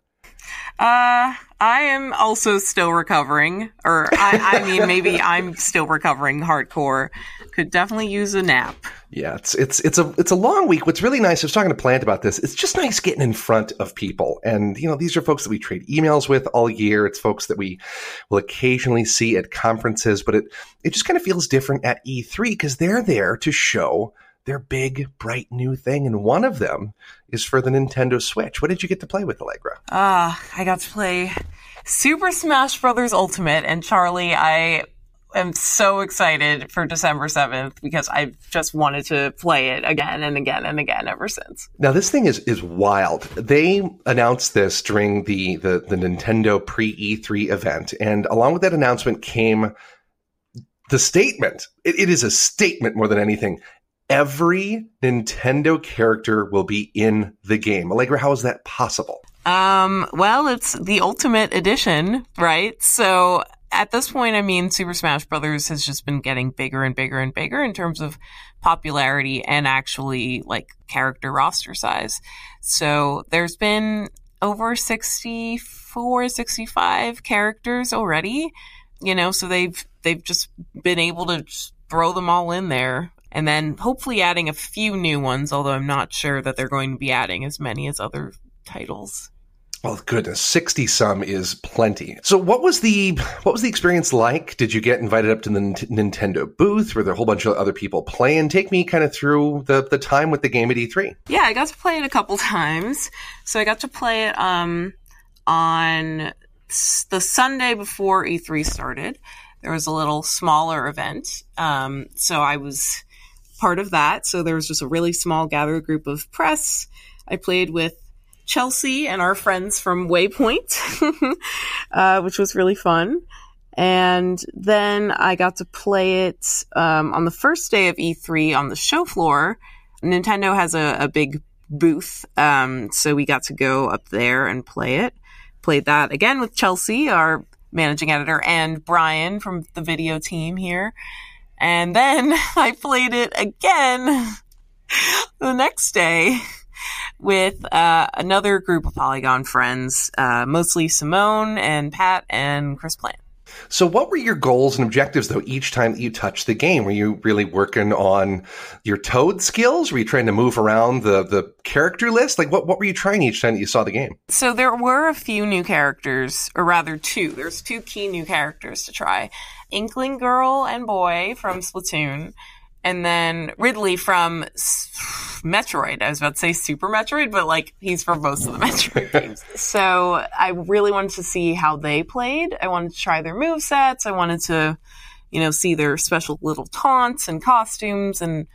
Uh, I am also still recovering, or I, I mean, maybe <laughs> I'm still recovering hardcore. Could definitely use a nap. Yeah, it's it's it's a it's a long week. What's really nice, I was talking to Plante about this. It's just nice getting in front of people, and you know, these are folks that we trade emails with all year. It's folks that we will occasionally see at conferences, but it it just kind of feels different at E3 because they're there to show their big bright new thing, and one of them is for the Nintendo Switch. What did you get to play with, Allegra? Uh, I got to play Super Smash Bros. Ultimate, and Charlie, I am so excited for December 7th because I've just wanted to play it again and again and again ever since. Now this thing is is wild. They announced this during the the, the Nintendo pre E3 event, and along with that announcement came the statement. It, it is a statement more than anything. Every Nintendo character will be in the game. Allegra, how is that possible? Um, well, it's the ultimate edition, right? So at this point, I mean, Super Smash Brothers has just been getting bigger and bigger and bigger in terms of popularity and actually like character roster size. So there's been over 64, 65 characters already, you know, so they've, they've just been able to throw them all in there. And then hopefully adding a few new ones, although I'm not sure that they're going to be adding as many as other titles. Well, goodness, sixty some is plenty. So, what was the what was the experience like? Did you get invited up to the N- Nintendo booth? Were there a whole bunch of other people playing? Take me kind of through the the time with the game at E E3. Yeah, I got to play it a couple times. So I got to play it um on s- the Sunday before E3 started. There was a little smaller event. Um so I was part of that. So there was just a really small gathered group of press. I played with Chelsea and our friends from Waypoint, <laughs> uh, which was really fun. And then I got to play it um, on the first day of E3 on the show floor. Nintendo has a, a big booth, um, so we got to go up there and play it. played that again with Chelsea, our managing editor, and Brian from the video team here. And then <laughs> I played it again <laughs> the next day with uh, another group of Polygon friends, uh, mostly Simone and Pat and Chris Plante. So, what were your goals and objectives, though, each time that you touched the game? Were you really working on your Toad skills? Were you trying to move around the, the character list? Like, what, what were you trying each time that you saw the game? So, there were a few new characters, or rather, two. There's two key new characters to try Inkling Girl and Boy from Splatoon, and then Ridley from Metroid. I was about to say Super Metroid, but like he's from most of the <laughs> Metroid games. So I really wanted to see how they played. I wanted to try their move sets. I wanted to, you know, see their special little taunts and costumes and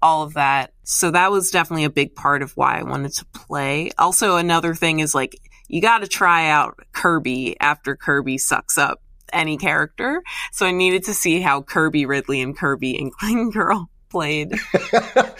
all of that. So that was definitely a big part of why I wanted to play. Also, another thing is like you got to try out Kirby after Kirby sucks up any character. So I needed to see how Kirby Ridley and Kirby and <laughs> Inkling Girl played. <laughs>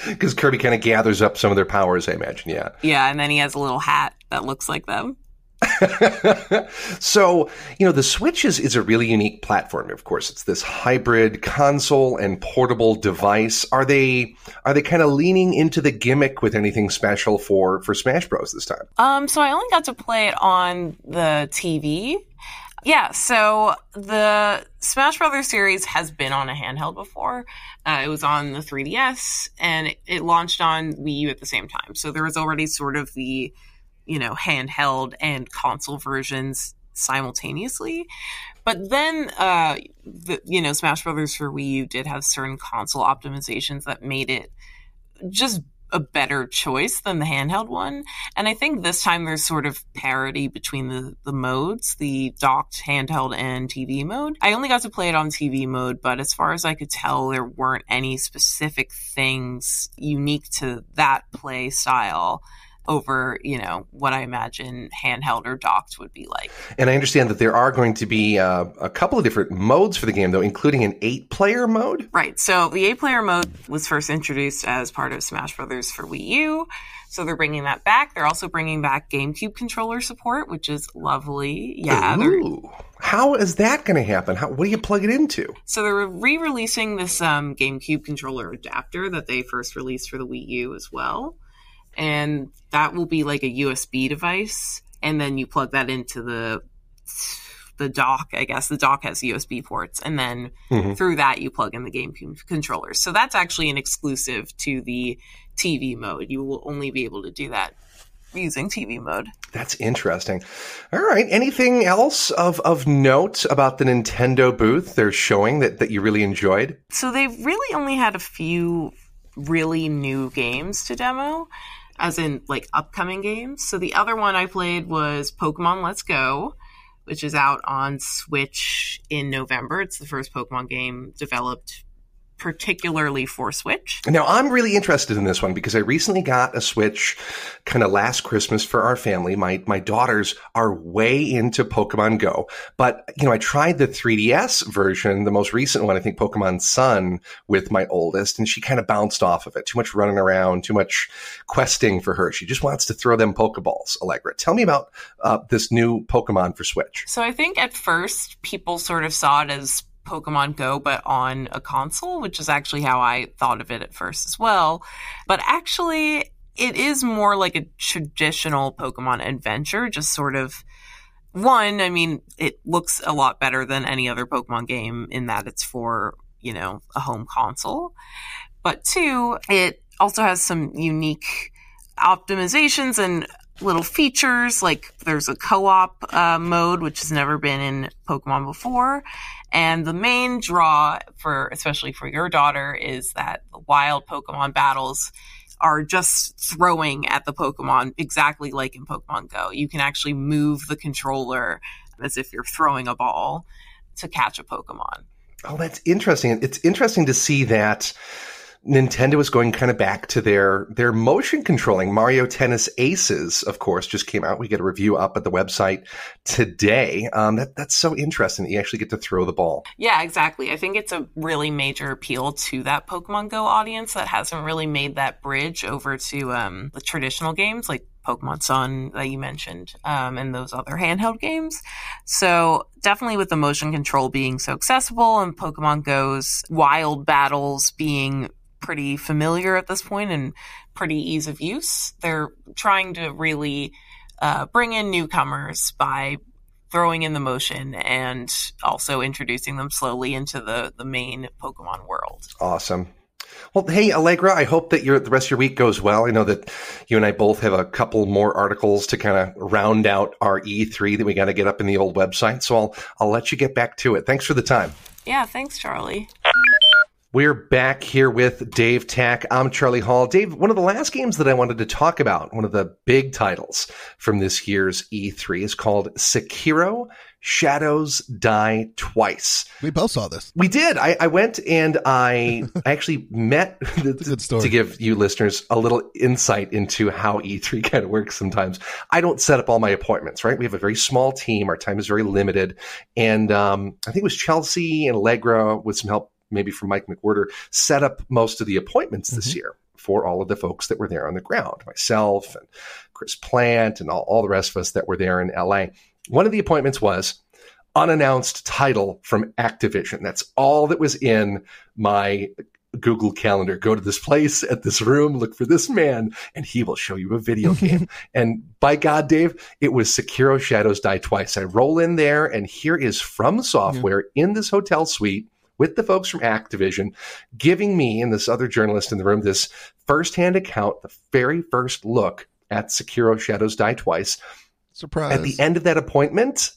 Because Kirby kind of gathers up some of their powers, I imagine. Yeah. Yeah, and then he has a little hat that looks like them. <laughs> so, you know, the Switch is, is a really unique platform. Of course, it's this hybrid console and portable device. Are they are they kind of leaning into the gimmick with anything special for for Smash Bros this time? Um, so I only got to play it on the TV. Yeah, so the Smash Brothers series has been on a handheld before. Uh, it was on the 3DS and it, it launched on Wii U at the same time. So there was already sort of the, you know, handheld and console versions simultaneously. But then, uh, the, you know, Smash Brothers for Wii U did have certain console optimizations that made it just a better choice than the handheld one. And I think this time there's sort of parity between the, the modes, the docked handheld and TV mode. I only got to play it on TV mode, but as far as I could tell, there weren't any specific things unique to that play style over, you know, what I imagine handheld or docked would be like. And I understand that there are going to be uh, a couple of different modes for the game, though, including an eight player mode. Right. So the eight player mode was first introduced as part of Smash Brothers for Wii U. So they're bringing that back. They're also bringing back GameCube controller support, which is lovely. Yeah. Ooh. How is that going to happen? How, what do you plug it into? So they're re-releasing this um, GameCube controller adapter that they first released for the Wii U as well and that will be like a USB device, and then you plug that into the the dock. I guess the dock has USB ports, and then mm-hmm. through that you plug in the game controllers. So that's actually an exclusive to the TV mode. You will only be able to do that using TV mode. That's interesting. All right. Anything else of, of note about the Nintendo booth they're showing that, that you really enjoyed? So they've really only had a few really new games to demo as in like upcoming games. So the other one I played was Pokemon Let's Go, which is out on Switch in November. It's the first Pokemon game developed particularly for Switch. Now, I'm really interested in this one because I recently got a Switch kind of last Christmas for our family. My my daughters are way into Pokemon Go, but you know, I tried the 3DS version, the most recent one, I think Pokemon Sun with my oldest, and she kind of bounced off of it. Too much running around, too much questing for her. She just wants to throw them Pokeballs. Allegra, tell me about uh, this new Pokemon for Switch. So I think at first people sort of saw it as Pokemon Go, but on a console, which is actually how I thought of it at first as well. But actually, it is more like a traditional Pokemon adventure, just sort of. One, I mean, it looks a lot better than any other Pokemon game in that it's for, you know, a home console. But two, it also has some unique optimizations and little features like there's a co-op uh, mode which has never been in pokemon before and the main draw for, especially for your daughter, is that the wild Pokemon battles are just throwing at the Pokemon exactly like in Pokemon Go. You can actually move the controller as if you're throwing a ball to catch a Pokemon. Oh, that's interesting. It's interesting to see that Nintendo is going kind of back to their their motion controlling. Mario Tennis Aces, of course, just came out. We get a review up at the website today. Um, that that's so interesting that you actually get to throw the ball. Yeah, exactly. I think it's a really major appeal to that Pokemon Go audience that hasn't really made that bridge over to um, the traditional games like Pokemon Sun that you mentioned, um, and those other handheld games. So definitely with the motion control being so accessible and Pokemon Go's wild battles being pretty familiar at this point and pretty ease of use, they're trying to really uh, bring in newcomers by throwing in the motion and also introducing them slowly into the, the main Pokemon world. Awesome. Well, hey, Allegra, I hope that your the rest of your week goes well. I know that you and I both have a couple more articles to kind of round out our E3 that we got to get up in the old website. So I'll I'll let you get back to it. Thanks for the time. Yeah, thanks, Charlie. We're back here with Dave Tach. I'm Charlie Hall. Dave, one of the last games that I wanted to talk about, one of the big titles from this year's E3 is called Sekiro Shadows Die Twice. We both saw this. We did. I, I went and I I actually met <laughs> good <laughs> story. to give you listeners a little insight into how E3 <laughs> kind of works sometimes. I don't set up all my appointments, right? We have a very small team. Our time is very limited. And um, I think it was Chelsea and Allegra with some help maybe from Mike McWhirter, set up most of the appointments this mm-hmm. year for all of the folks that were there on the ground, myself and Chris Plante and all, all the rest of us that were there in LA. One of the appointments was unannounced title from Activision. That's all that was in my Google Calendar. Go to this place at this room, look for this man, and he will show you a video <laughs> game. and by God, Dave, it was Sekiro Shadows Die Twice. I roll in there, and here is From Software yeah. in this hotel suite with the folks from Activision, giving me and this other journalist in the room this firsthand account, the very first look at Sekiro Shadows Die Twice. Surprise. At the end of that appointment,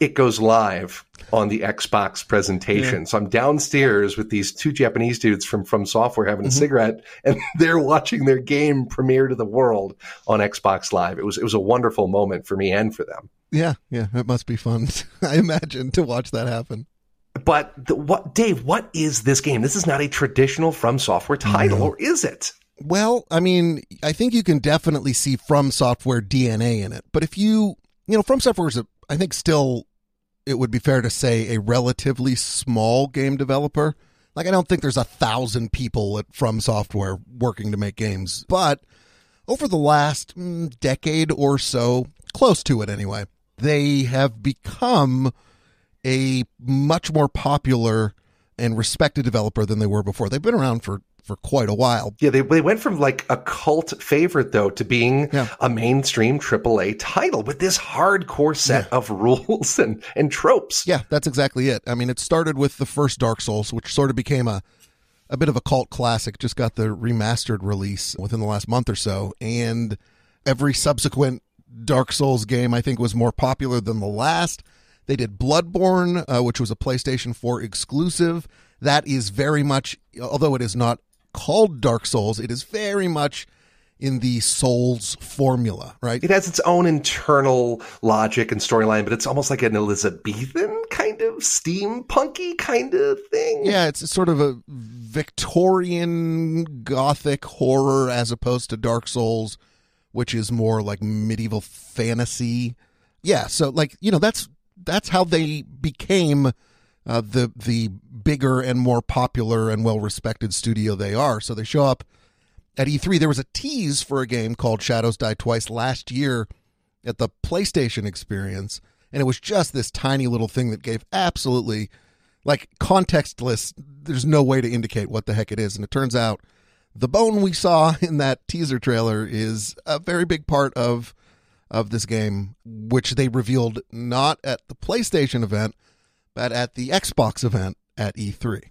it goes live on the Xbox presentation. Yeah. So I'm downstairs with these two Japanese dudes from From Software having a mm-hmm. cigarette, and <laughs> they're watching their game premiere to the world on Xbox Live. It was it was a wonderful moment for me and for them. Yeah, yeah, it must be fun. <laughs> I imagine to watch that happen. But the, what, Dave? What is this game? This is not a traditional From Software title, or is it? Well, I mean, I think you can definitely see From Software DNA in it. But if you, you know, From Software is, a, I think, still, it would be fair to say, a relatively small game developer. Like, I don't think there's a thousand people at From Software working to make games. But over the last mm, decade or so, close to it anyway, they have become a much more popular and respected developer than they were before. They've been around for for quite a while. Yeah, they, they went from like a cult favorite though to being yeah. a mainstream AAA title with this hardcore set yeah. of <laughs> rules and and tropes. Yeah, that's exactly it. I mean, it started with the first Dark Souls, which sort of became a a bit of a cult classic. Just got the remastered release within the last month or so, and every subsequent Dark Souls game I think was more popular than the last. They did Bloodborne, uh, which was a PlayStation 4 exclusive. That is very much, although it is not called Dark Souls, it is very much in the Souls formula, right? It has its own internal logic and storyline, but it's almost like an Elizabethan kind of steampunky kind of thing. Yeah, it's sort of a Victorian gothic horror as opposed to Dark Souls, which is more like medieval fantasy. Yeah, so like, you know, that's that's how they became uh, the the bigger and more popular and well respected studio they are. So they show up at E3. There was a tease for a game called Shadows Die Twice last year at the PlayStation Experience, and it was just this tiny little thing that gave absolutely like contextless. There's no way to indicate what the heck it is, and it turns out the bone we saw in that teaser trailer is a very big part of of this game, which they revealed not at the PlayStation event, but at the Xbox event at E3.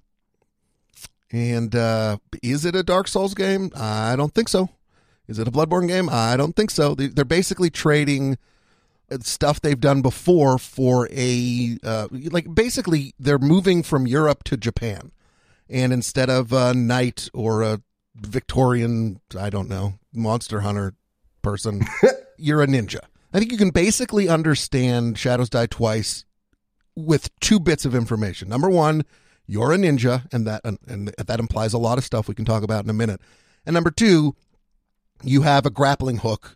And uh, is it a Dark Souls game? I don't think so. Is it a Bloodborne game? I don't think so. They're basically trading stuff they've done before for a uh, like basically they're moving from Europe to Japan, and instead of a knight or a Victorian, I don't know, monster hunter person, <laughs> you're a ninja. I think you can basically understand Shadows Die Twice with two bits of information. Number one, you're a ninja, and that and, and that implies a lot of stuff we can talk about in a minute. And number two, you have a grappling hook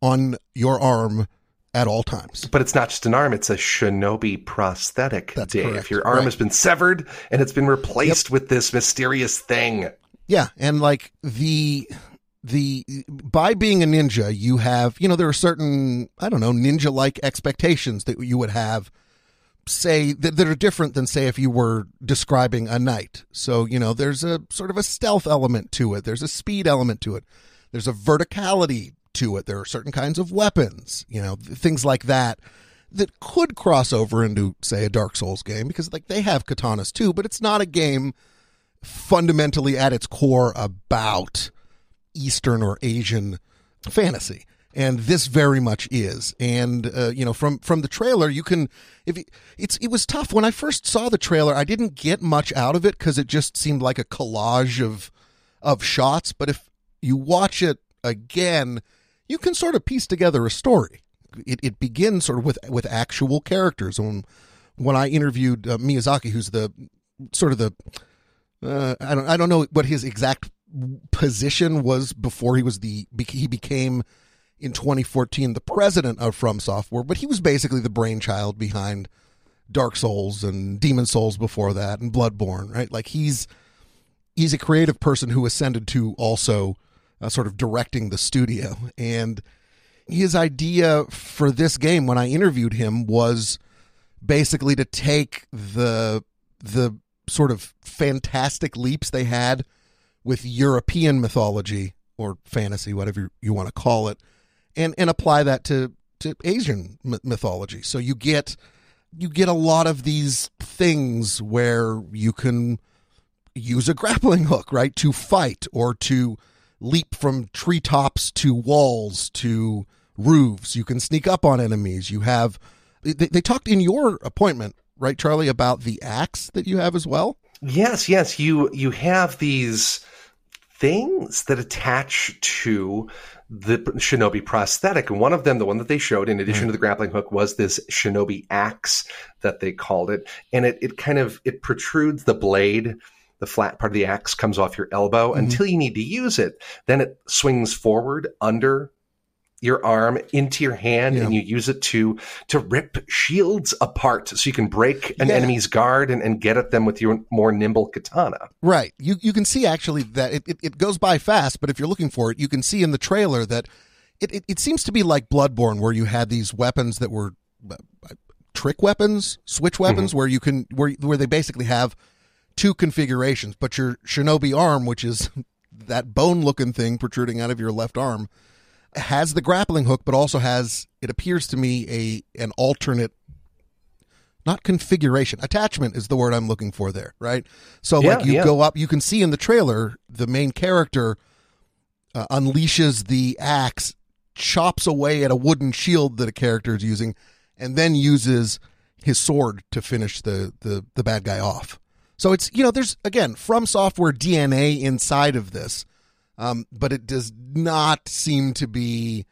on your arm at all times. But it's not just an arm, it's a shinobi prosthetic, That's Dave. Correct. Your arm right. has been severed and it's been replaced yep. with this mysterious thing. Yeah, and like the the by being a ninja, you have you know there are certain I don't know ninja like expectations that you would have say that, that are different than say if you were describing a knight. So you know there's a sort of a stealth element to it. There's a speed element to it. There's a verticality to it. There are certain kinds of weapons, you know, things like that that could cross over into say a Dark Souls game because like they have katanas too, but it's not a game fundamentally at its core about Eastern or Asian fantasy. And this very much is, and uh, you know, from from the trailer, you can. If it, it's, it was tough when I first saw the trailer. I didn't get much out of it because it just seemed like a collage of of shots. But if you watch it again, you can sort of piece together a story. It, it begins sort of with with actual characters. And when I interviewed uh, Miyazaki, who's the sort of the uh, I don't I don't know what his exact position was before he was the he became in 2014 the president of From Software, but he was basically the brainchild behind Dark Souls and Demon Souls before that and Bloodborne, right? Like he's he's a creative person who ascended to also uh, sort of directing the studio and his idea for this game when I interviewed him was basically to take the the sort of fantastic leaps they had with European mythology or fantasy, whatever you want to call it, and and apply that to to Asian mythology. So you get you get a lot of these things where you can use a grappling hook, right, to fight or to leap from treetops to walls to roofs. You can sneak up on enemies. You have they, they talked in your appointment, right, Charlie, about the axe that you have as well. Yes, yes. You you have these things that attach to the shinobi prosthetic. And one of them, the one that they showed, in addition to the grappling hook, was this shinobi axe that they called it. And it, it kind of it protrudes the blade. The flat part of the axe comes off your elbow mm-hmm. until you need to use it. Then it swings forward under your arm into your hand yeah. and you use it to to rip shields apart so you can break an yeah. enemy's guard and, and get at them with your more nimble katana. Right. You you can see actually that it, it, it goes by fast, but if you're looking for it, you can see in the trailer that it, it, it seems to be like Bloodborne where you had these weapons that were uh, trick weapons, switch weapons mm-hmm. where you can where where they basically have two configurations, but your shinobi arm, which is <laughs> that bone looking thing protruding out of your left arm, has the grappling hook, but also has it appears to me a an alternate not configuration. Attachment is the word i'm looking for there right? So yeah, like you yeah. go up you can see in the trailer the main character uh, unleashes the axe chops away at a wooden shield that a character is using and then uses his sword to finish the the, the bad guy off. So it's you know there's again from software dna inside of this um, but it does not seem to be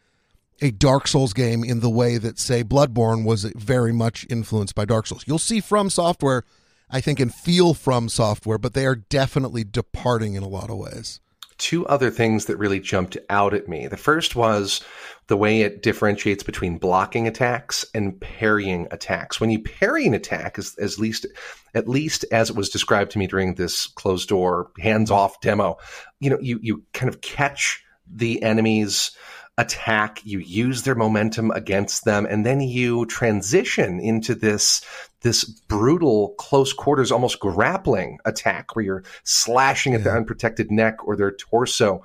a Dark Souls game in the way that, say, Bloodborne was very much influenced by Dark Souls. You'll see From Software, I think, and feel From Software, but they are definitely departing in a lot of ways two other things that really jumped out at me. The first was the way it differentiates between blocking attacks and parrying attacks. When you parry an attack, as, as least at least as it was described to me during this closed door hands off demo, you know, you you kind of catch the enemy's attack, you use their momentum against them, and then you transition into this this brutal close quarters, almost grappling attack where you're slashing at yeah. their unprotected neck or their torso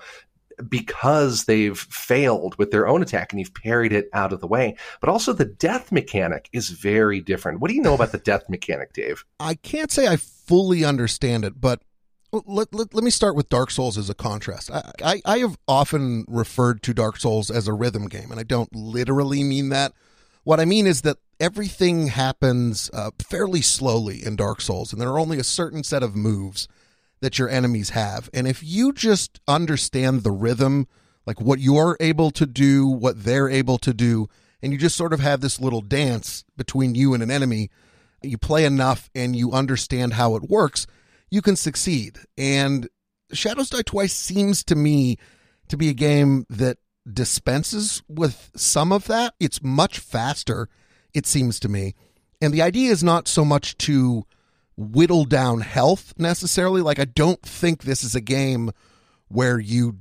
because they've failed with their own attack and you've parried it out of the way. But also the death mechanic is very different. What do you know about the death mechanic, Dave? I can't say I fully understand it, but let, let, let me start with Dark Souls as a contrast. I, I, I have often referred to Dark Souls as a rhythm game, and I don't literally mean that. What I mean is that everything happens uh, fairly slowly in Dark Souls, and there are only a certain set of moves that your enemies have. And if you just understand the rhythm, like what you're able to do, what they're able to do, and you just sort of have this little dance between you and an enemy, you play enough and you understand how it works you can succeed. And Shadows Die Twice seems to me to be a game that dispenses with some of that. It's much faster, it seems to me. And the idea is not so much to whittle down health necessarily. Like, I don't think this is a game where you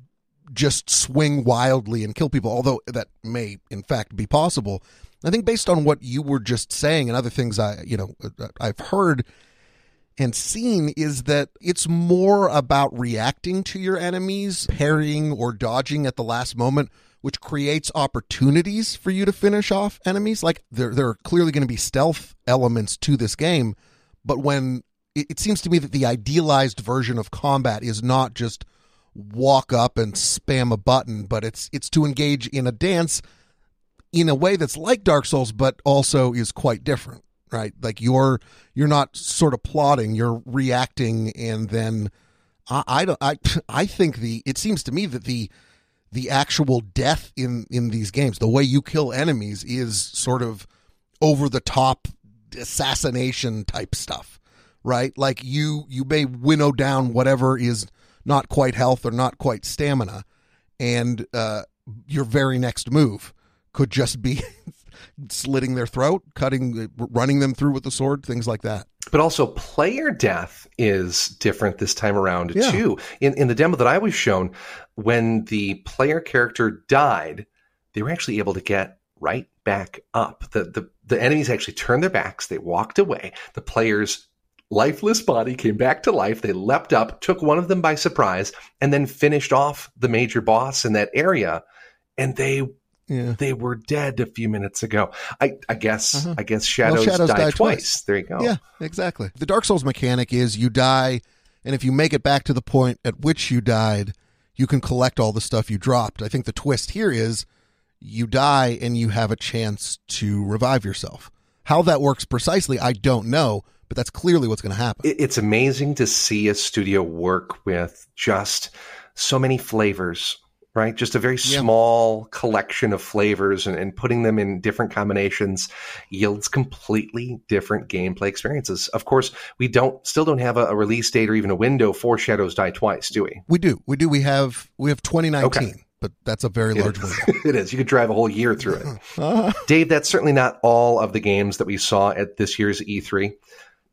just swing wildly and kill people, although that may in fact be possible. I think based on what you were just saying and other things I, you know, uh, uh, I've heard and seen is that it's more about reacting to your enemies, parrying or dodging at the last moment, which creates opportunities for you to finish off enemies. Like there, there are clearly going to be stealth elements to this game, but when it, it seems to me that the idealized version of combat is not just walk up and spam a button, but it's it's to engage in a dance in a way that's like Dark Souls, but also is quite different, right? Like you're you're not sort of plotting, you're reacting, and then I, I don't I I think the it seems to me that the the actual death in in these games, the way you kill enemies, is sort of over the top assassination type stuff, right? Like you you may winnow down whatever is not quite health or not quite stamina, and uh, your very next move could just be <laughs> slitting their throat, cutting, running them through with the sword, things like that. But also, player death is different this time around yeah. too. In in the demo that I was shown, when the player character died, they were actually able to get right back up. The the the enemies actually turned their backs. They walked away. The players lifeless body came back to life. They leapt up, took one of them by surprise, and then finished off the major boss in that area. And they yeah. they were dead a few minutes ago. I, I guess uh-huh. I guess shadows, well, shadows die, die twice. twice. There you go. Yeah, exactly. The Dark Souls mechanic is you die, and if you make it back to the point at which you died, you can collect all the stuff you dropped. I think the twist here is you die and you have a chance to revive yourself. How that works precisely, I don't know but that's clearly what's going to happen. It's amazing to see a studio work with just so many flavors, right? Just a very yeah. small collection of flavors and, and, putting them in different combinations yields completely different gameplay experiences. Of course, we don't still don't have a, a release date or even a window for Shadows Die Twice, do we? We do. We do. We have we have 2019. Okay but that's a very large window. <laughs> it is. You could drive a whole year through it. Uh-huh. <laughs> Dave, that's certainly not all of the games that we saw at this year's E3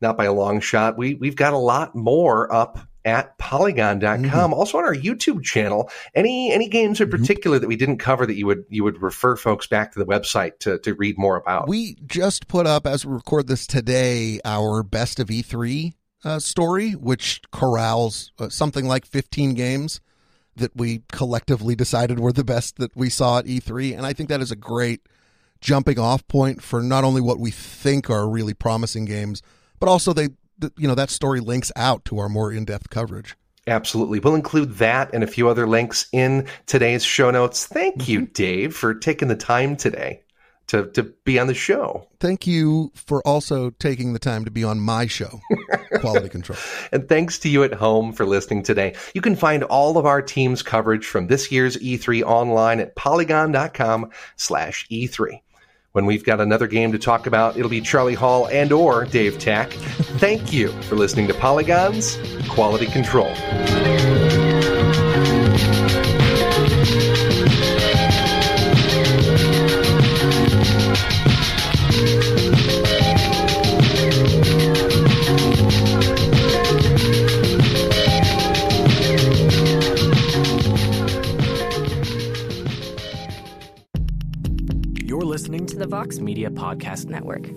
not by a long shot. We we've got a lot more up at polygon.com mm-hmm. also on our youtube channel any any games in particular that we didn't cover that you would you would refer folks back to the website to, to read more about we just put up as we record this today our best of e3 uh, story which corrals uh, something like 15 games that we collectively decided were the best that we saw at e3 and i think that is a great jumping off point for not only what we think are really promising games but also they you know that story links out to our more in-depth coverage. Absolutely. We'll include that and a few other links in today's show notes. Thank you, <laughs> Dave, for taking the time today to, to be on the show. Thank you for also taking the time to be on my show, Quality <laughs> Control. And thanks to you at home for listening today. You can find all of our team's coverage from this year's E3 online at polygon.com slash E3. When we've got another game to talk about, it'll be Charlie Hall and or Dave Tach. Thank you for listening to Polygon's Quality Control. The Vox Media Podcast Network.